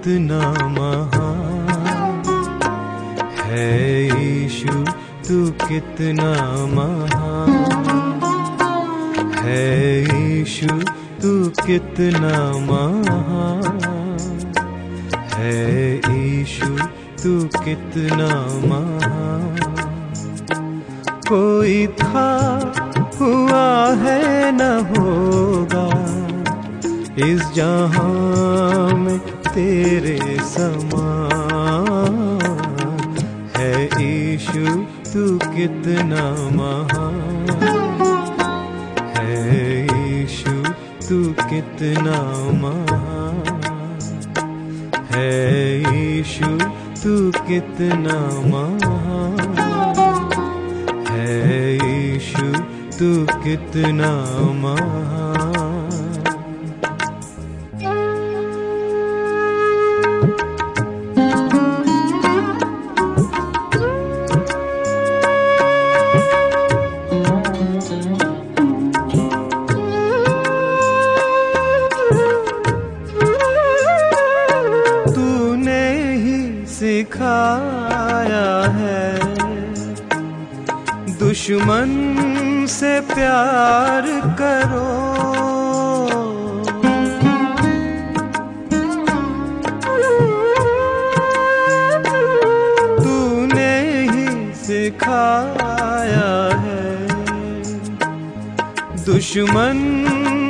कितना महान। है यीशु, तू कितना महान। है यीशु, तू कितना महान। है यीशु, तू कितना महान। कोई था तेरे समान है ईशु, तू कितना महान है ईशु, तू कितना महान है ईशु, तू कितना महान है ईशु, तू कितना महान सिखाया है। दुश्मन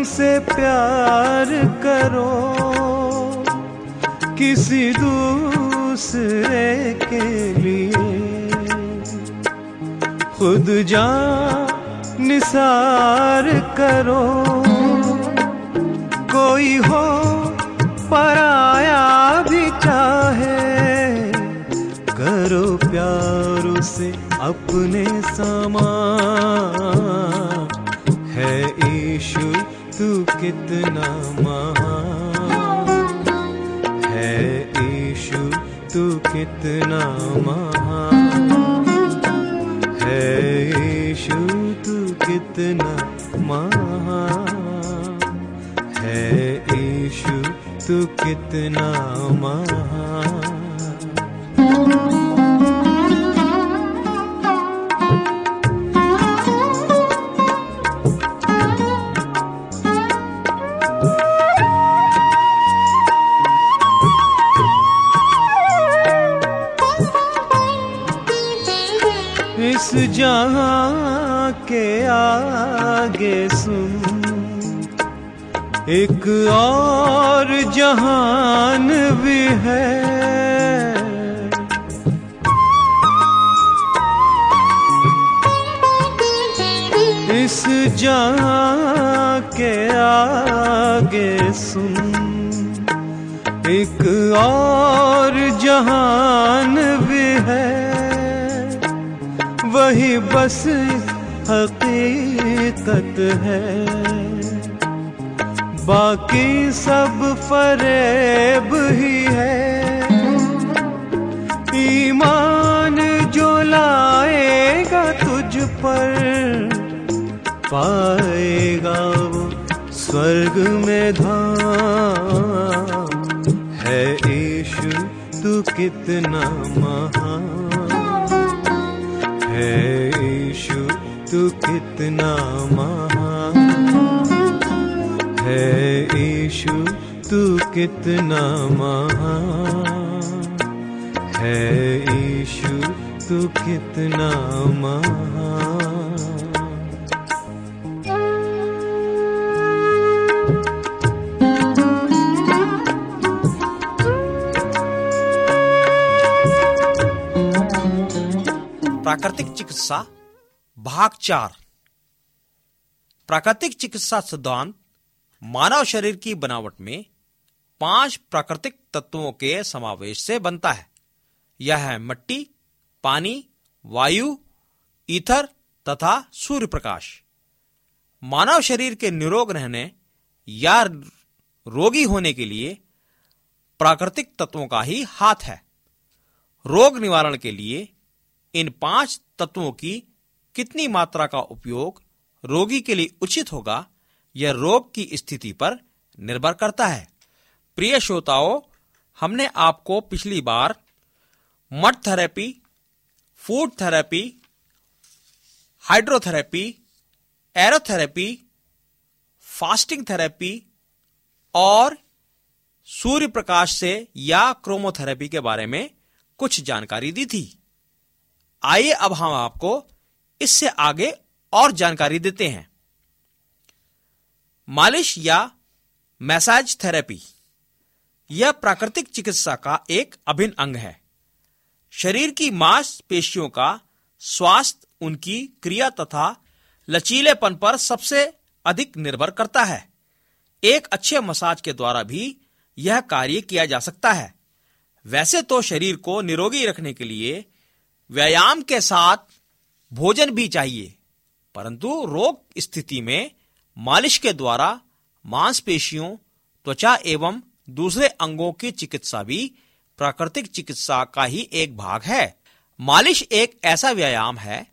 से प्यार करो, किसी दूसरे के लिए। खुद जा निसार करो, कोई हो पराया भी चाहे, करो प्यार से अपने समान है ईशु, तू कितना महान है ईशु, तू कितना महान है ईशु, तू कितना महान है ईशु, तू कितना महान जहाँ के आगे सुन। एक और जहान भी है। इस जहाँ के आगे सुन। एक और जहान वही बस हकीकत है। बाकी सब फरेब ही है। ईमान जो लाएगा तुझ पर, पाएगा वो स्वर्ग में धाम। है ईश, तू कितना महान है ईशु, तू कितना महान है ईशु, तू कितना महान है ईशु, तू कितना महान प्राकृतिक चिकित्सा, भाग चार। प्राकृतिक चिकित्सा सिद्धांत मानव शरीर की बनावट में पाँच प्राकृतिक तत्वों के समावेश से बनता है। यह है मिट्टी, पानी, वायु, ईथर तथा सूर्य प्रकाश मानव शरीर के निरोग रहने या रोगी होने के लिए प्राकृतिक तत्वों का ही हाथ है। रोग निवारण के लिए इन पाँच तत्वों की कितनी मात्रा का उपयोग रोगी के लिए उचित होगा, यह रोग की स्थिति पर निर्भर करता है। प्रिय श्रोताओं, हमने आपको पिछली बार mud therapy, food therapy, hydrotherapy, aerotherapy, fasting therapy और सूर्य प्रकाश से या क्रोमोथेरेपी के बारे में कुछ जानकारी दी थी। आइए अब हम आपको इससे आगे और जानकारी देते हैं। मालिश या मैसाज थेरेपी। यह प्राकृतिक चिकित्सा का एक अभिन्न अंग है। शरीर की मांसपेशियों का स्वास्थ्य, उनकी क्रिया तथा लचीलेपन पर सबसे अधिक निर्भर करता है। एक अच्छे मसाज के द्वारा भी यह कार्य किया जा सकता है। वैसे तो शरीर को निरोगी रखने के लिए व्यायाम के साथ भोजन भी चाहिए। परंतु रोग स्थिति में मालिश के द्वारा मांसपेशियों, त्वचा एवं दूसरे अंगों की चिकित्सा भी प्राकृतिक चिकित्सा का ही एक भाग है। मालिश एक ऐसा व्यायाम है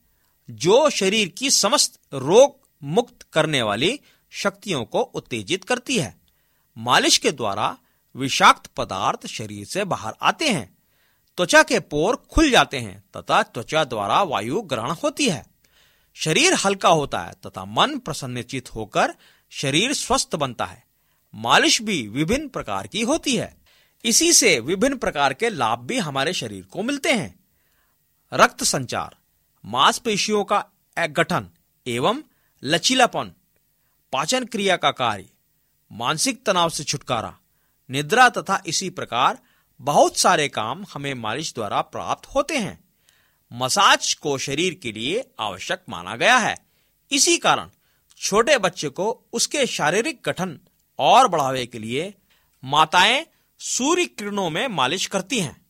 जो शरीर की समस्त रोग मुक्त करने वाली शक्तियों को उत्तेजित करती है। मालिश के द्वारा विषाक्त पदार्थ शरीर से बाहर आते हैं। त्वचा के पोर खुल जाते हैं, तथा त्वचा द्वारा वायु ग्रहण होती है। शरीर हल्का होता है, तथा मन प्रसन्नचित होकर शरीर स्वस्थ बनता है। मालिश भी विभिन्न प्रकार की होती है। इसी से विभिन्न प्रकार के लाभ भी हमारे शरीर को मिलते हैं। रक्त संचार, मांसपेशियों का गठन एवं लचीलापन, पाचन क्रिया का कार्य, मानसिक तनाव से छुटकारा, निद्रा तथा इसी प्रकार बहुत सारे काम हमें मालिश द्वारा प्राप्त होते हैं। मसाज को शरीर के लिए आवश्यक माना गया है। इसी कारण छोटे बच्चे को उसके शारीरिक गठन और बढ़ावे के लिए माताएँ सूर्य किरणों में मालिश करती हैं।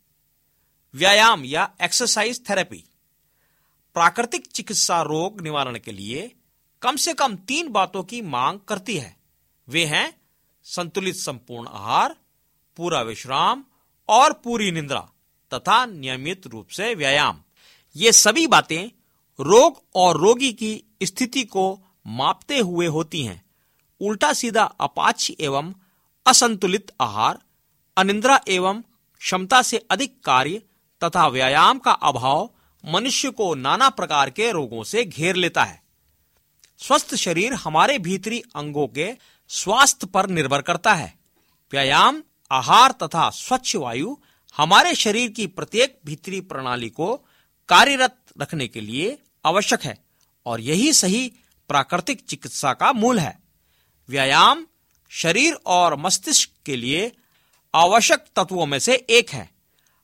व्यायाम या एक्सरसाइज थेरेपी। प्राकृतिक चिकित्सा रोग निवारण के लिए कम से कम तीन बातों की मांग करती है। वे हैं संतुलित संपूर्ण आहार, पूरा विश्राम और पूरी निंद्रा तथा नियमित रूप से व्यायाम। ये सभी बातें रोग और रोगी की स्थिति को मापते हुए होती हैं। उल्टा सीधा अपाच एवं असंतुलित आहार, अनिंद्रा एवं क्षमता से अधिक कार्य तथा व्यायाम का अभाव मनुष्य को नाना प्रकार के रोगों से घेर लेता है। स्वस्थ शरीर हमारे भीतरी अंगों के स्वास्थ्य पर निर्भर करता है। व्यायाम आहार तथा स्वच्छ वायु हमारे शरीर की प्रत्येक भीतरी प्रणाली को कार्यरत रखने के लिए आवश्यक है और यही सही प्राकृतिक चिकित्सा का मूल है। व्यायाम शरीर और मस्तिष्क के लिए आवश्यक तत्वों में से एक है।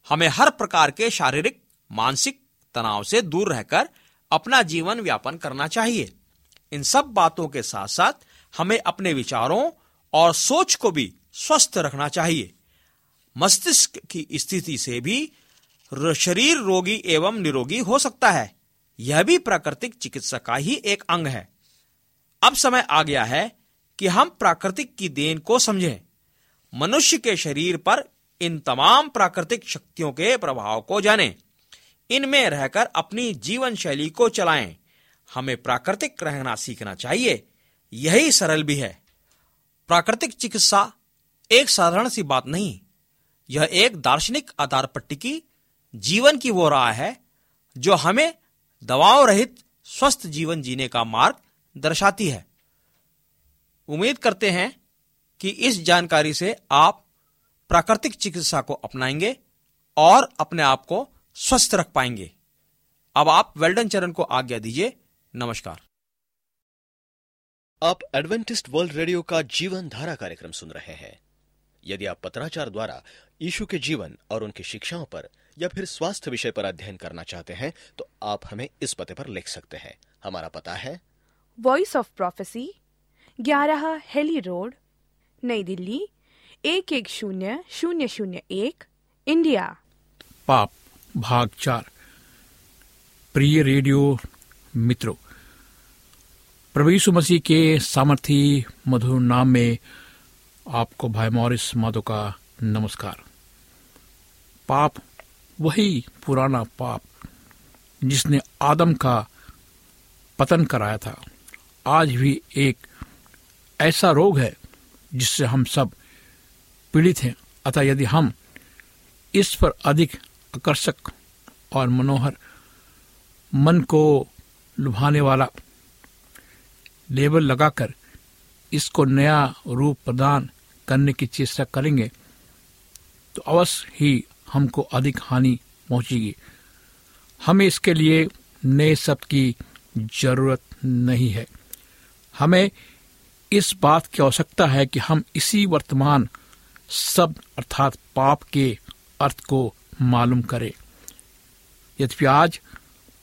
हमें हर प्रकार के शारीरिक, मानसिक तनाव से दूर रहकर अपना जीवन व्यापन करना चाहिए। इन सब बातों के साथ साथ हमें अपने विचारों और सोच को भी स्वस्थ रखना चाहिए। मस्तिष्क की स्थिति से भी शरीर रोगी एवं निरोगी हो सकता है। यह भी प्राकृतिक चिकित्सा का ही एक अंग है। अब समय आ गया है कि हम प्राकृतिक की देन को समझें। मनुष्य के शरीर पर इन तमाम प्राकृतिक शक्तियों के प्रभाव को जानें। इनमें रहकर अपनी जीवन शैली को चलाएँ। हमें प्राकृतिक रहना सीखना चाहिए। यही सरल भी है। प्राकृतिक चिकित्सा एक साधारण सी बात नहीं। यह एक दार्शनिक आधार पट्टी की जीवन की वो राह है, जो हमें दवाओं रहित स्वस्थ जीवन जीने का मार्ग दर्शाती है। उम्मीद करते हैं कि इस जानकारी से आप प्राकृतिक चिकित्सा को अपनाएँगे और अपने आप को स्वस्थ रख पाएँगे। अब आप वेल्डन चरण को आज्ञा दीजिए। नमस्कार। आप एडवेंटिस्ट वर्ल्ड रेडियो का जीवन धारा कार्यक्रम सुन रहे हैं। यदि आप पत्राचार द्वारा यीशु के जीवन और उनकी शिक्षाओं पर या फिर स्वास्थ्य विषय पर अध्ययन करना चाहते हैं तो आप हमें इस पते पर लिख सकते हैं। हमारा पता है। वॉइस ऑफ़ प्रोफेसी ग्यारह हेली रोड नई दिल्ली एक एक शून्य शून्य शून्य एक इंडिया। पाप भाग चार। प्रिय रेडियो मित्रों प्रभु यीशु मसीह के सामर्थी मधुर नाम में आपको भाई मॉरिस माधो का नमस्कार। पाप, वही पुराना पाप जिसने आदम का पतन कराया था, आज भी एक ऐसा रोग है जिससे हम सब पीड़ित हैं। अतः यदि हम इस पर अधिक आकर्षक और मनोहर मन को लुभाने वाला लेबल लगाकर इसको नया रूप प्रदान करने की चेष्टा करेंगे तो अवश्य ही हमको अधिक हानि पहुंचेगी। हमें इसके लिए नए शब्द की ज़रूरत नहीं है। हमें इस बात की आवश्यकता है कि हम इसी वर्तमान शब्द अर्थात पाप के अर्थ को मालूम करें। यद्यपि आज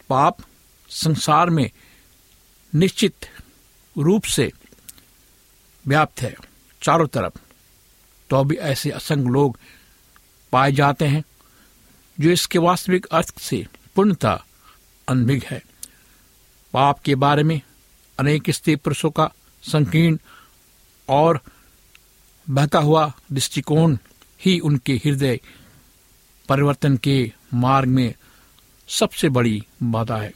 पाप संसार में निश्चित रूप से व्याप्त है, चारों तरफ़। तो भी ऐसे असंग लोग पाए जाते हैं, जो इसके वास्तविक अर्थ से पूर्णता अनभिग है। पाप के बारे में अनेक स्त्री पुरुषों का संकीर्ण और बहता हुआ दृष्टिकोण ही उनके हृदय परिवर्तन के मार्ग में सबसे बड़ी बाधा है।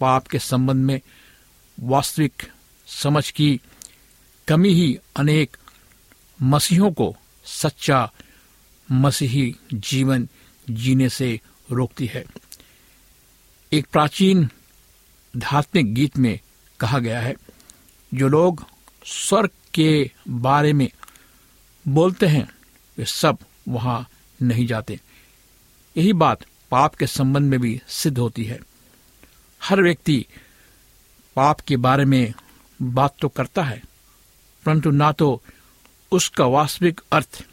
पाप के संबंध में वास्तविक समझ की कमी ही अनेक मसीहों को सच्चा मसीही जीवन जीने से रोकती है। एक प्राचीन धार्मिक गीत में कहा गया है, जो लोग स्वर्ग के बारे में बोलते हैं, वे सब वहाँ नहीं जाते। यही बात पाप के संबंध में भी सिद्ध होती है। हर व्यक्ति पाप के बारे में बात तो करता है परंतु ना तो उसका वास्तविक अर्थ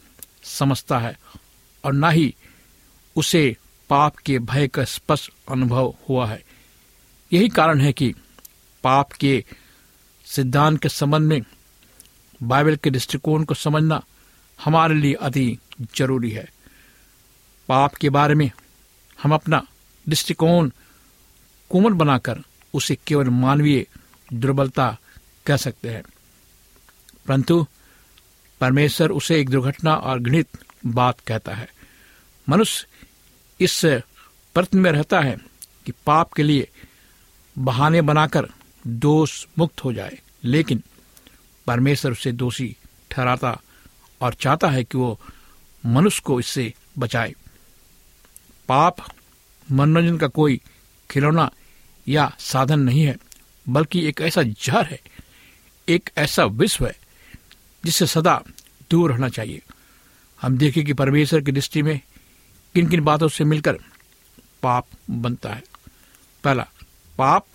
समझता है और ना ही उसे पाप के भय का स्पष्ट अनुभव हुआ है। यही कारण है कि पाप के सिद्धांत के संबंध में बाइबल के दृष्टिकोण को समझना हमारे लिए अति ज़रूरी है। पाप के बारे में हम अपना दृष्टिकोण कोमल बनाकर उसे केवल मानवीय दुर्बलता कह सकते हैं। परंतु परमेश्वर उसे एक दुर्घटना और घृणित बात कहता है। मनुष्य इस प्रश्न में रहता है कि पाप के लिए बहाने बनाकर दोष मुक्त हो जाए, लेकिन परमेश्वर उसे दोषी ठहराता और चाहता है कि वो मनुष्य को इससे बचाए। पाप मनोरंजन का कोई खिलौना या साधन नहीं है, बल्कि एक ऐसा जहर है, एक ऐसा विश्व है जिससे सदा दूर रहना चाहिए। हम देखें कि परमेश्वर की दृष्टि में किन किन बातों से मिलकर पाप बनता है। पहला, पाप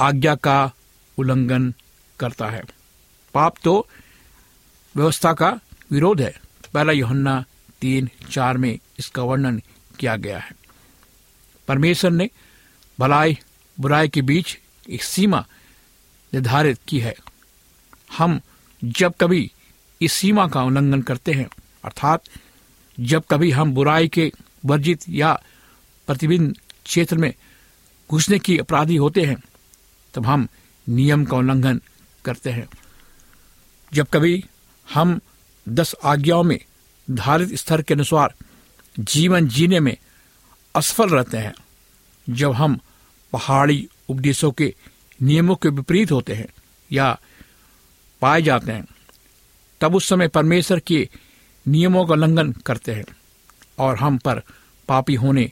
आज्ञा का उल्लंघन करता है। पाप तो व्यवस्था का विरोध है। पहला योहन्ना तीन चार में इसका वर्णन किया गया है। परमेश्वर ने भलाई बुराई के बीच एक सीमा निर्धारित की है। हम जब कभी इस सीमा का उल्लंघन करते हैं, अर्थात जब कभी हम बुराई के वर्जित या प्रतिबिंब क्षेत्र में घुसने की अपराधी होते हैं, तब हम नियम का उल्लंघन करते हैं। जब कभी हम दस आज्ञाओं में धारित स्तर के अनुसार जीवन जीने में असफल रहते हैं, जब हम पहाड़ी उपदेशों के नियमों के विपरीत होते हैं या पाए जाते हैं। तब उस समय परमेश्वर के नियमों का उल्लंघन करते हैं और हम पर पापी होने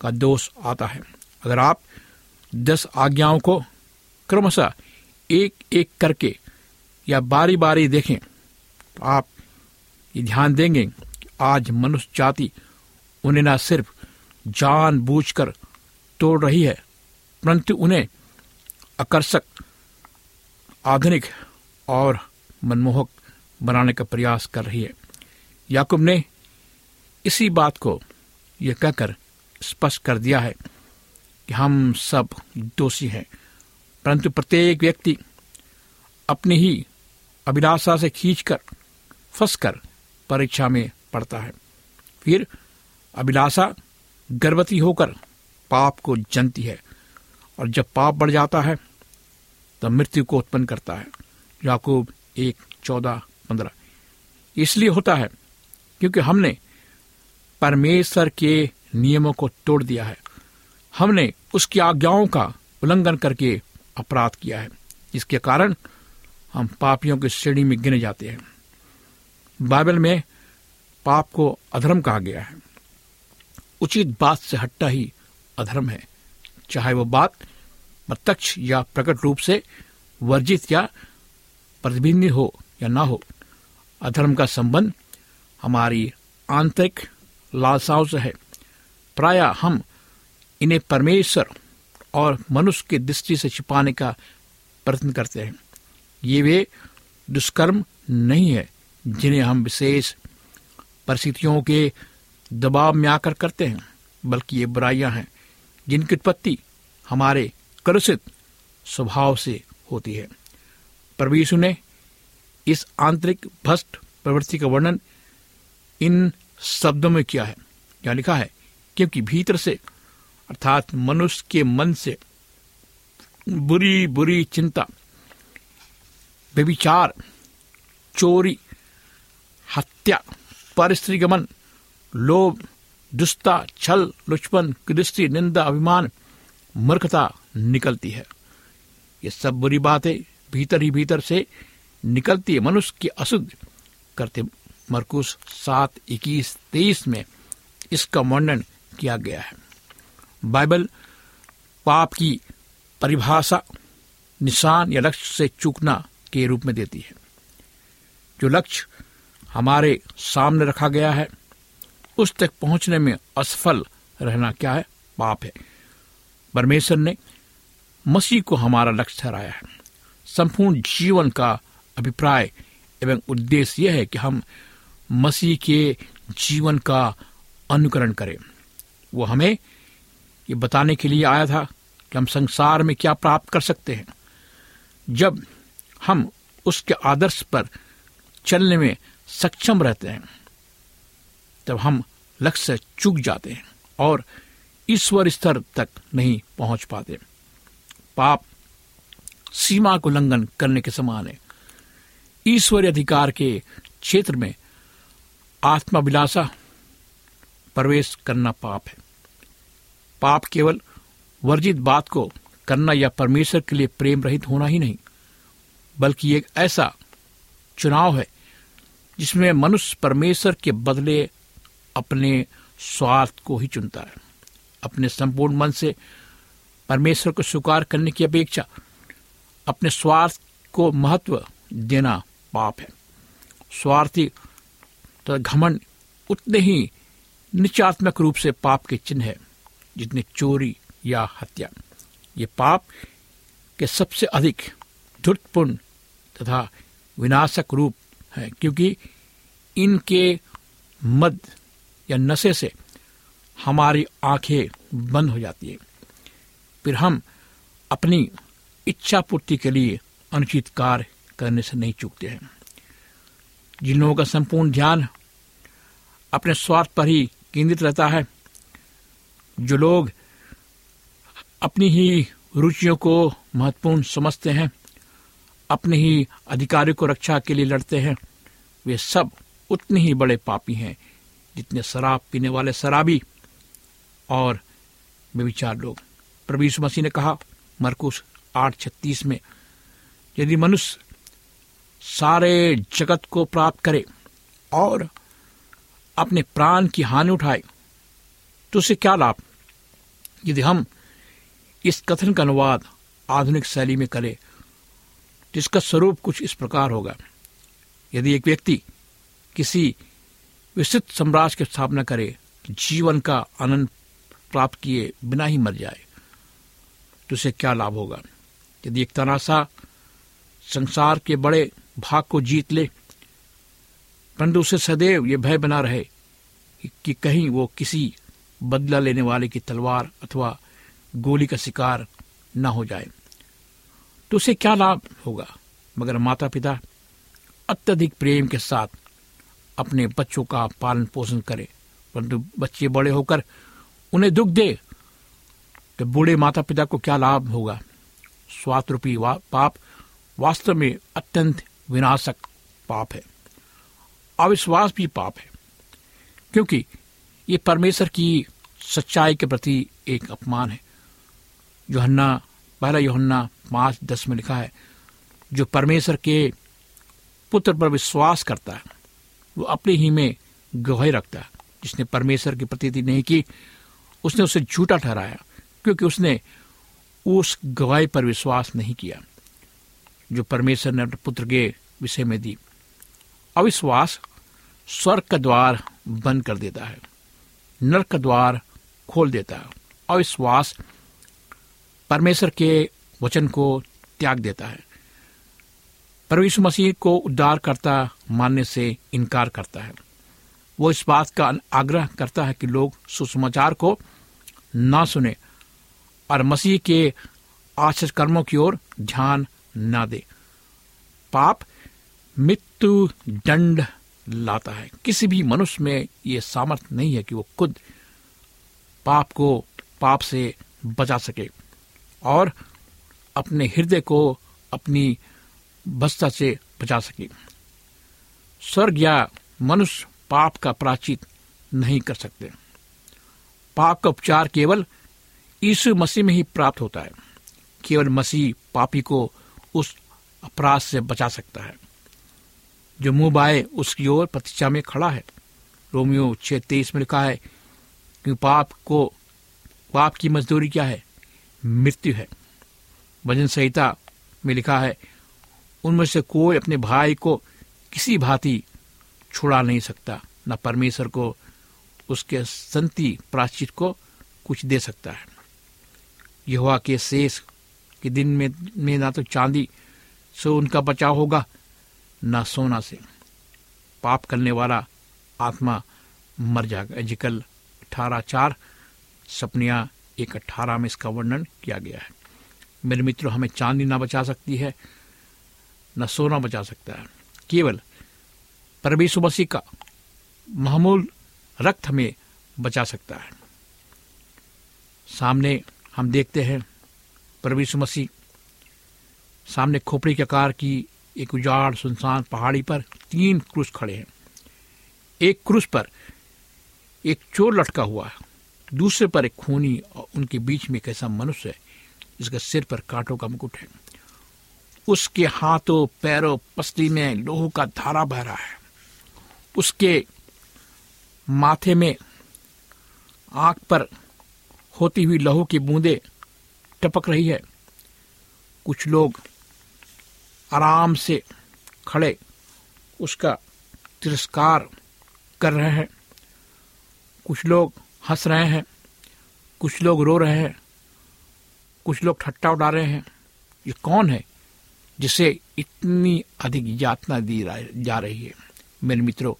का दोष आता है। अगर आप दस आज्ञाओं को क्रमशः एक एक करके या बारी बारी देखें तो आप ये ध्यान देंगे कि आज मनुष्य जाति उन्हें न सिर्फ़ जान बूझकर तोड़ रही है, परंतु उन्हें आकर्षक, आधुनिक और मनमोहक बनाने का प्रयास कर रही है। याकूब ने इसी बात को यह कहकर स्पष्ट कर दिया है कि हम सब दोषी हैं, परंतु प्रत्येक व्यक्ति अपनी ही अभिलाषा से खींचकर, फंसकर परीक्षा में पड़ता है। फिर अभिलाषा गर्भवती होकर पाप को जनती है और जब पाप बढ़ जाता है, तब मृत्यु को उत्पन्न करता है। याकूब एक, चौदह, पंद्रह। इसलिए होता है, क्योंकि हमने परमेश्वर के नियमों को तोड़ दिया है। हमने उसकी आज्ञाओं का उल्लंघन करके अपराध किया है। जिसके कारण हम पापियों की श्रेणी में गिने जाते हैं। बाइबल में पाप को अधर्म कहा गया है। उचित बात से हट्टा ही अधर्म है। चाहे वो बात प्रत्यक्ष या प्रकट रूप से वर्जित या प्रतिबिंबित हो या ना हो, अधर्म का संबंध हमारी आंतरिक लालसाओं से है। प्राय हम इन्हें परमेश्वर और मनुष्य की दृष्टि से छिपाने का प्रयत्न करते हैं। ये वे दुष्कर्म नहीं है जिन्हें हम विशेष परिस्थितियों के दबाव में आकर करते हैं, बल्कि ये बुराइयाँ हैं जिनकी उत्पत्ति हमारे कलुषित स्वभाव से होती है। परवीसु ने इस आंतरिक भ्रष्ट प्रवृत्ति का वर्णन इन शब्दों में किया है। क्या लिखा है, क्योंकि भीतर से, अर्थात मनुष्य के मन से, बुरी बुरी चिंता, व्यभिचार, चोरी, हत्या परिस्त्रीगमन लोभ दुष्टा छल, लुचपन कृष्टि निंदा, अभिमान, मूर्खता निकलती है। ये सब बुरी बातें भीतर ही भीतर से निकलती है। मनुष्य की अशुद्ध करते मरकुस सात, इक्कीस, तेईस में इसका वर्णन किया गया है। बाइबल पाप की परिभाषा, निशान या लक्ष्य से चूकना के रूप में देती है। जो लक्ष्य हमारे सामने रखा गया है, उस तक पहुँचने में असफल रहना क्या है? पाप है। परमेश्वर ने मसीह को हमारा लक्ष्य ठहराया है। संपूर्ण जीवन का अभिप्राय एवं उद्देश्य यह है कि हम मसीह के जीवन का अनुकरण करें। वो हमें ये बताने के लिए आया था कि हम संसार में क्या प्राप्त कर सकते हैं। जब हम उसके आदर्श पर चलने में सक्षम रहते हैं, तब हम लक्ष्य से चूक जाते हैं और ईश्वर स्तर तक नहीं पहुँच पाते। पाप सीमा को उल्लंघन करने के समान है। ईश्वरीय अधिकार के क्षेत्र में आत्माभिलाषा प्रवेश करना पाप है। पाप केवल वर्जित बात को करना या परमेश्वर के लिए प्रेम रहित होना ही नहीं, बल्कि एक ऐसा चुनाव है जिसमें मनुष्य परमेश्वर के बदले अपने स्वार्थ को ही चुनता है। अपने संपूर्ण मन से परमेश्वर को स्वीकार करने की अपेक्षा अपने स्वार्थ को महत्व देना पाप है। स्वार्थी तो घमंड उतने ही निचात्मक रूप से पाप के चिन्ह है, जितने चोरी या हत्या। ये पाप के सबसे अधिक धुर्तपूर्ण तथा विनाशक रूप है, क्योंकि इनके मद या नशे से हमारी आँखें बंद हो जाती है। फिर हम अपनी इच्छा पूर्ति के लिए अनुचित कार्य करने से नहीं चूकते हैं। जिन लोगों का संपूर्ण ध्यान अपने स्वार्थ पर ही केंद्रित रहता है, जो लोग अपनी ही रुचियों को महत्वपूर्ण समझते हैं, अपने ही अधिकारों को रक्षा के लिए लड़ते हैं, वे सब उतने ही बड़े पापी हैं, जितने शराब पीने वाले शराबी और बेविचार लोग। प्रभु मसीह ने कहा मरकुश आठ छत्तीस में, यदि मनुष्य सारे जगत को प्राप्त करे और अपने प्राण की हानि उठाए तो उसे क्या लाभ? यदि हम इस कथन का अनुवाद आधुनिक शैली में करें जिसका स्वरूप कुछ इस प्रकार होगा। यदि एक व्यक्ति किसी विस्तृत साम्राज्य की स्थापना करे जीवन का आनंद प्राप्त किए बिना ही मर जाए तो उसे क्या लाभ होगा? यदि एक तनासा संसार के बड़े भाग को जीत ले, परंतु उसे सदैव ये भय बना रहे कि कहीं वो किसी बदला लेने वाले की तलवार अथवा गोली का शिकार न हो जाए। तो उसे क्या लाभ होगा? मगर माता पिता अत्यधिक प्रेम के साथ अपने बच्चों का पालन पोषण करे। परंतु बच्चे बड़े होकर उन्हें दुख दे तो बूढ़े माता पिता को क्या लाभ होगा? स्वास्थ्य रूपी वा, पाप वास्तव में अत्यंत विनाशक पाप है। अविश्वास भी पाप है क्योंकि ये परमेश्वर की सच्चाई के प्रति एक अपमान है। योहन्ना पहला योहन्ना पाँच दस में लिखा है जो परमेश्वर के पुत्र पर विश्वास करता है वो अपने ही में गवाही रखता है। जिसने परमेश्वर की प्रतीति नहीं की उसने उसे झूठा ठहराया क्योंकि उसने उस गवाही पर विश्वास नहीं किया, जो परमेश्वर ने अपने पुत्र के विषय में दी। अविश्वास स्वर्ग का द्वार बंद कर देता है, नरक का द्वार खोल देता है। अविश्वास परमेश्वर के वचन को त्याग देता है। परमेश्वर मसीह को उद्धार करता मानने से इनकार करता है। वो इस बात का आग्रह करता है कि लोग सुसमाचार को ना सुने और मसीह के आश्चर्य कर्मों की ओर ध्यान न दे। पाप मृत्यु दंड लाता है। किसी भी मनुष्य में ये सामर्थ्य नहीं है कि वो खुद पाप को पाप से बचा सके और अपने हृदय को अपनी बस्ता से बचा सके। स्वर्ग या मनुष्य पाप का प्राचित नहीं कर सकते। पाप का उपचार केवल यीशु मसीह में ही प्राप्त होता है। केवल मसीह पापी को उस अपराध से बचा सकता है। जो मुँह बाए उसकी ओर प्रतीक्षा में खड़ा है। रोमियो छह तेईस में लिखा है कि पाप को, पाप की मजदूरी क्या है? मृत्यु है। भजन संहिता में लिखा है, उनमें से कोई अपने भाई को किसी भांति छुड़ा नहीं सकता, न परमेश्वर को, उसके संति प्राचित को कुछ दे सकता है। यह के शेष के दिन में, में ना तो चांदी से उनका बचाव होगा न सोना से। पाप करने वाला आत्मा मर जाएगा। एजिकल अठारह चार सपनिया एक अठारह में इसका वर्णन किया गया है। मेरे मित्रों हमें चांदी ना बचा सकती है न सोना बचा सकता है। केवल परमेश्वर मसीह का मामूल रक्त हमें बचा सकता है। सामने हम देखते हैं परमेश्वर मसीह सामने खोपड़ी के आकार की एक उजाड़ सुनसान पहाड़ी पर तीन क्रूस खड़े हैं। एक क्रूस पर एक चोर लटका हुआ है। दूसरे पर एक खूनी और उनके बीच में एक ऐसा मनुष्य है, जिसके सिर पर कांटों का मुकुट है। उसके हाथों, पैरों, पसली में लोह का धारा बह रहा है। उसके माथे में आँख पर होती हुई लहू की बूंदे टपक रही है। कुछ लोग आराम से खड़े उसका तिरस्कार कर रहे हैं। कुछ लोग हंस रहे हैं, कुछ लोग रो रहे हैं, कुछ लोग ठट्टा उड़ा रहे हैं। ये कौन है जिसे इतनी अधिक यातना दी जा रही है? मेरे मित्रों,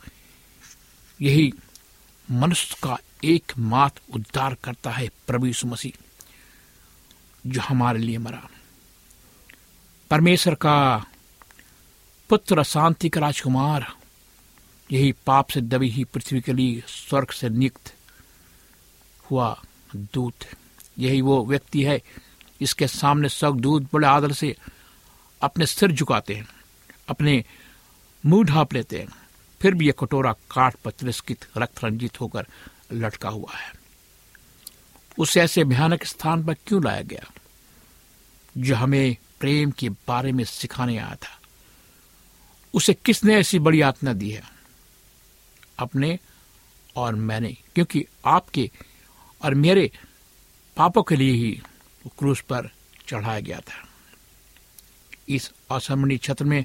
यही मनुष्य का एकमात्र उद्धार करता है प्रभु यीशु मसीह, जो हमारे लिए मरा। परमेश्वर का पुत्र शांति का राजकुमार, यही पाप से दबी ही पृथ्वी के लिए स्वर्ग से नियुक्त हुआ दूत। यही वो व्यक्ति है इसके सामने सब दूत बड़े आदर से अपने सिर झुकाते हैं, अपने मुँह ढाप लेते हैं। फिर भी यह कटोरा काट पर तिरस्कृत रक्त रंजित होकर लटका हुआ है। उसे ऐसे भयानक स्थान पर क्यों लाया गया? जो हमें प्रेम के बारे में सिखाने आया था। उसे किसने ऐसी बड़ी आत्मा दी है? अपने और मैंने, क्योंकि आपके और मेरे पापों के लिए ही क्रूस पर चढ़ाया गया था। इस असमरणीय क्षेत्र में,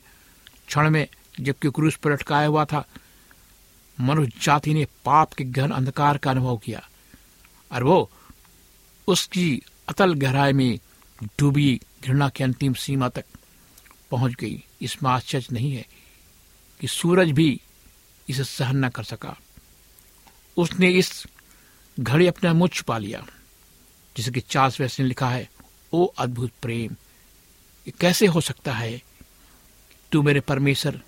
क्षण में जबकि क्रूस पर लटकाया हुआ था। मनुष्य जाति ने पाप के गहन अंधकार का अनुभव किया और वो उसकी अतल गहराई में डूबी घृणा की अंतिम सीमा तक पहुँच गई। इसमें आश्चर्य नहीं है कि सूरज भी इसे सहन न कर सका। उसने इस घड़ी अपना मुझ छुपा लिया जिसे कि चार्ल्स वेस्ट ने लिखा है, ओ अद्भुत प्रेम, ये कैसे हो सकता है? तू मेरे परमेश्वर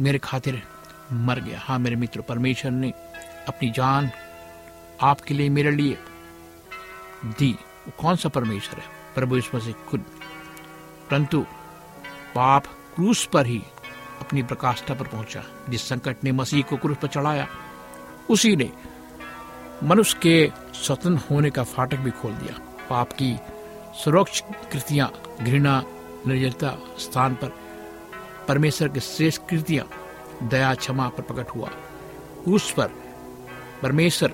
मेरे खातिर मर गया। हाँ मेरे मित्र, परमेश्वर ने अपनी जान आपके लिए मेरे लिए दी। वो कौन सा परमेश्वर है? प्रभु ईश्वर से खुद। परंतु पाप क्रूस पर ही अपनी प्रकाष्ठा पर पहुँचा, जिस संकट ने मसीह को क्रूस पर चढ़ाया। उसी ने मनुष्य के स्वतंत्र होने का फाटक भी खोल दिया। पाप की सुरक्ष कृतियाँ, घृणा निर्जलता स्थान पर परमेश्वर के श्रेष्ठ कृतियाँ दया, क्षमा पर प्रकट हुआ। उस पर परमेश्वर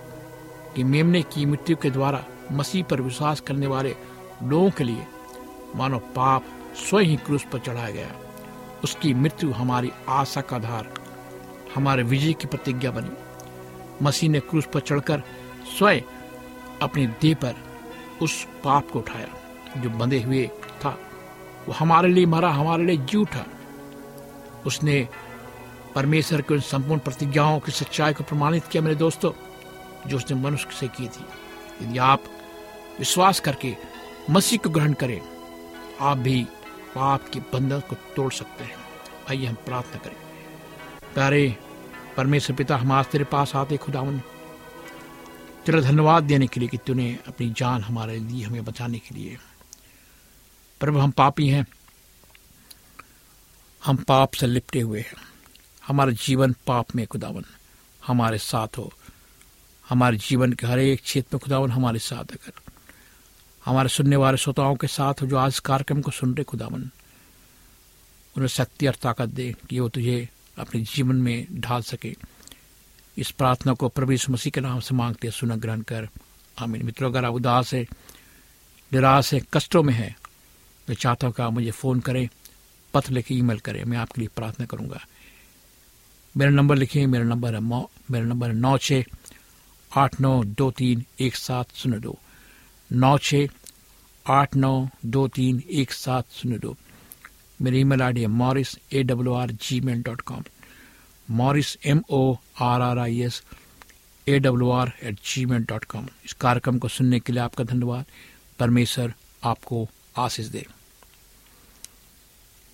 की मेमने की मृत्यु के द्वारा मसीह पर विश्वास करने वाले लोगों के लिए मानो पाप स्वयं ही क्रूस पर चढ़ाया गया। उसकी मृत्यु हमारी आशा का आधार, हमारे विजय की प्रतिज्ञा बनी। मसीह ने क्रूस पर चढ़कर स्वयं अपने देह पर उस पाप को उठाया, जो बंधे हुए था। वो हमारे लिए मरा, हमारे लिए जी उठा उसने परमेश्वर के उन संपूर्ण प्रतिज्ञाओं की सच्चाई को प्रमाणित किया। मेरे दोस्तों, जो उसने मनुष्य से की थी, यदि आप विश्वास करके मसीह को ग्रहण करें, आप भी पाप के बंधन को तोड़ सकते हैं। आइए हम प्रार्थना करें। प्यारे परमेश्वर पिता, हम आज तेरे पास आते खुदावन। तेरा धन्यवाद देने के लिए कि तूने अपनी जान हमारे लिए, हमें बचाने के लिए। प्रभु, हम पापी हैं। हम पाप से लिपटे हुए हैं। हमारा जीवन पाप में खुदावन। हमारे साथ हो। हमारे जीवन के हर एक क्षेत्र में खुदावन हमारे साथ अगर हमारे सुनने वाले श्रोताओं के साथ हो जो आज कार्यक्रम को सुन रहे खुदावन। उन्हें शक्ति और ताकत दे कि वो तुझे अपने जीवन में ढाल सके। इस प्रार्थना को प्रभु यीशु मसीह के नाम से मांगते हैं सुन ग्रहण कर। आमीन। मित्रों, अगर आप उदास है, निराश है, कष्टों में है मैं चाहता हूँ कि आप मुझे फ़ोन करें। पत्र लिखे, ईमेल करें, मैं आपके लिए प्रार्थना करूँगा। मेरा नंबर लिखिए मेरा नंबर है मेरा नंबर है नौ छः आठ नौ दो तीन एक सात शून्य दो। नौ छः आठ नौ दो तीन एक सात शून्य दो। मेरी ईमेल आई डी है Morris A W R Gmail dot com. Morris M O R R I S A W R at Gmail dot com. इस कार्यक्रम को सुनने के लिए आपका धन्यवाद। परमेश्वर आपको आशीष दे।